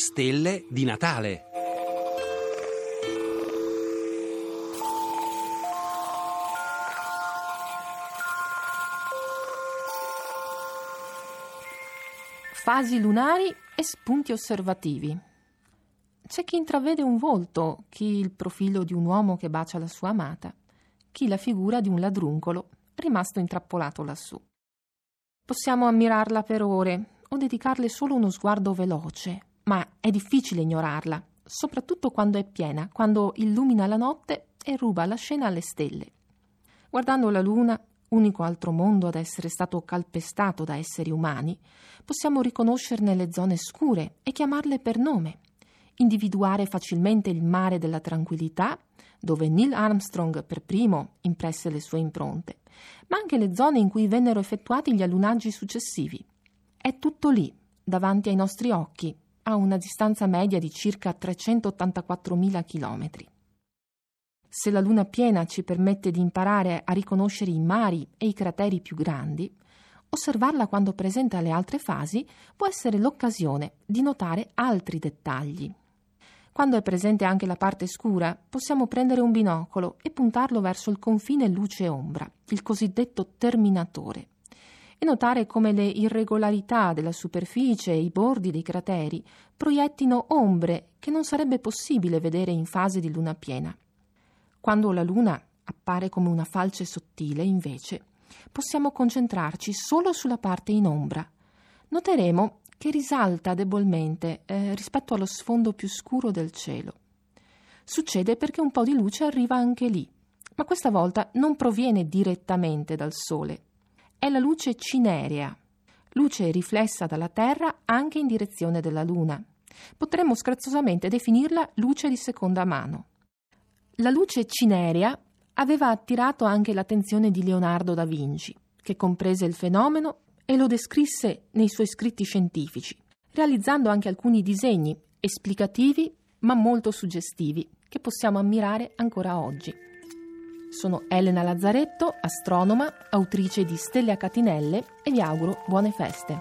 stelle di Natale. Fasi lunari e spunti osservativi. C'è chi intravede un volto, chi il profilo di un uomo che bacia la sua amata, chi la figura di un ladruncolo rimasto intrappolato lassù. Possiamo ammirarla per ore o dedicarle solo uno sguardo veloce, ma è difficile ignorarla, soprattutto quando è piena, quando illumina la notte e ruba la scena alle stelle. Guardando la luna, unico altro mondo ad essere stato calpestato da esseri umani, possiamo riconoscerne le zone scure e chiamarle per nome, individuare facilmente il mare della tranquillità, dove Neil Armstrong per primo impresse le sue impronte, ma anche le zone in cui vennero effettuati gli allunaggi successivi. È tutto lì, davanti ai nostri occhi, a una distanza media di circa 384.000 chilometri. Se la luna piena ci permette di imparare a riconoscere i mari e i crateri più grandi, osservarla quando presenta le altre fasi può essere l'occasione di notare altri dettagli. Quando è presente anche la parte scura, possiamo prendere un binocolo e puntarlo verso il confine luce-ombra, il cosiddetto terminatore, e notare come le irregolarità della superficie e i bordi dei crateri proiettino ombre che non sarebbe possibile vedere in fase di luna piena. Quando la luna appare come una falce sottile, invece, possiamo concentrarci solo sulla parte in ombra. Noteremo che risalta debolmente eh, rispetto allo sfondo più scuro del cielo. Succede perché un po' di luce arriva anche lì, ma questa volta non proviene direttamente dal Sole. È la luce cinerea, luce riflessa dalla Terra anche in direzione della Luna. Potremmo scherzosamente definirla luce di seconda mano. La luce cinerea aveva attirato anche l'attenzione di Leonardo da Vinci, che comprese il fenomeno e lo descrisse nei suoi scritti scientifici, realizzando anche alcuni disegni esplicativi ma molto suggestivi che possiamo ammirare ancora oggi. Sono Elena Lazzaretto, astronoma, autrice di Stelle a Catinelle e vi auguro buone feste.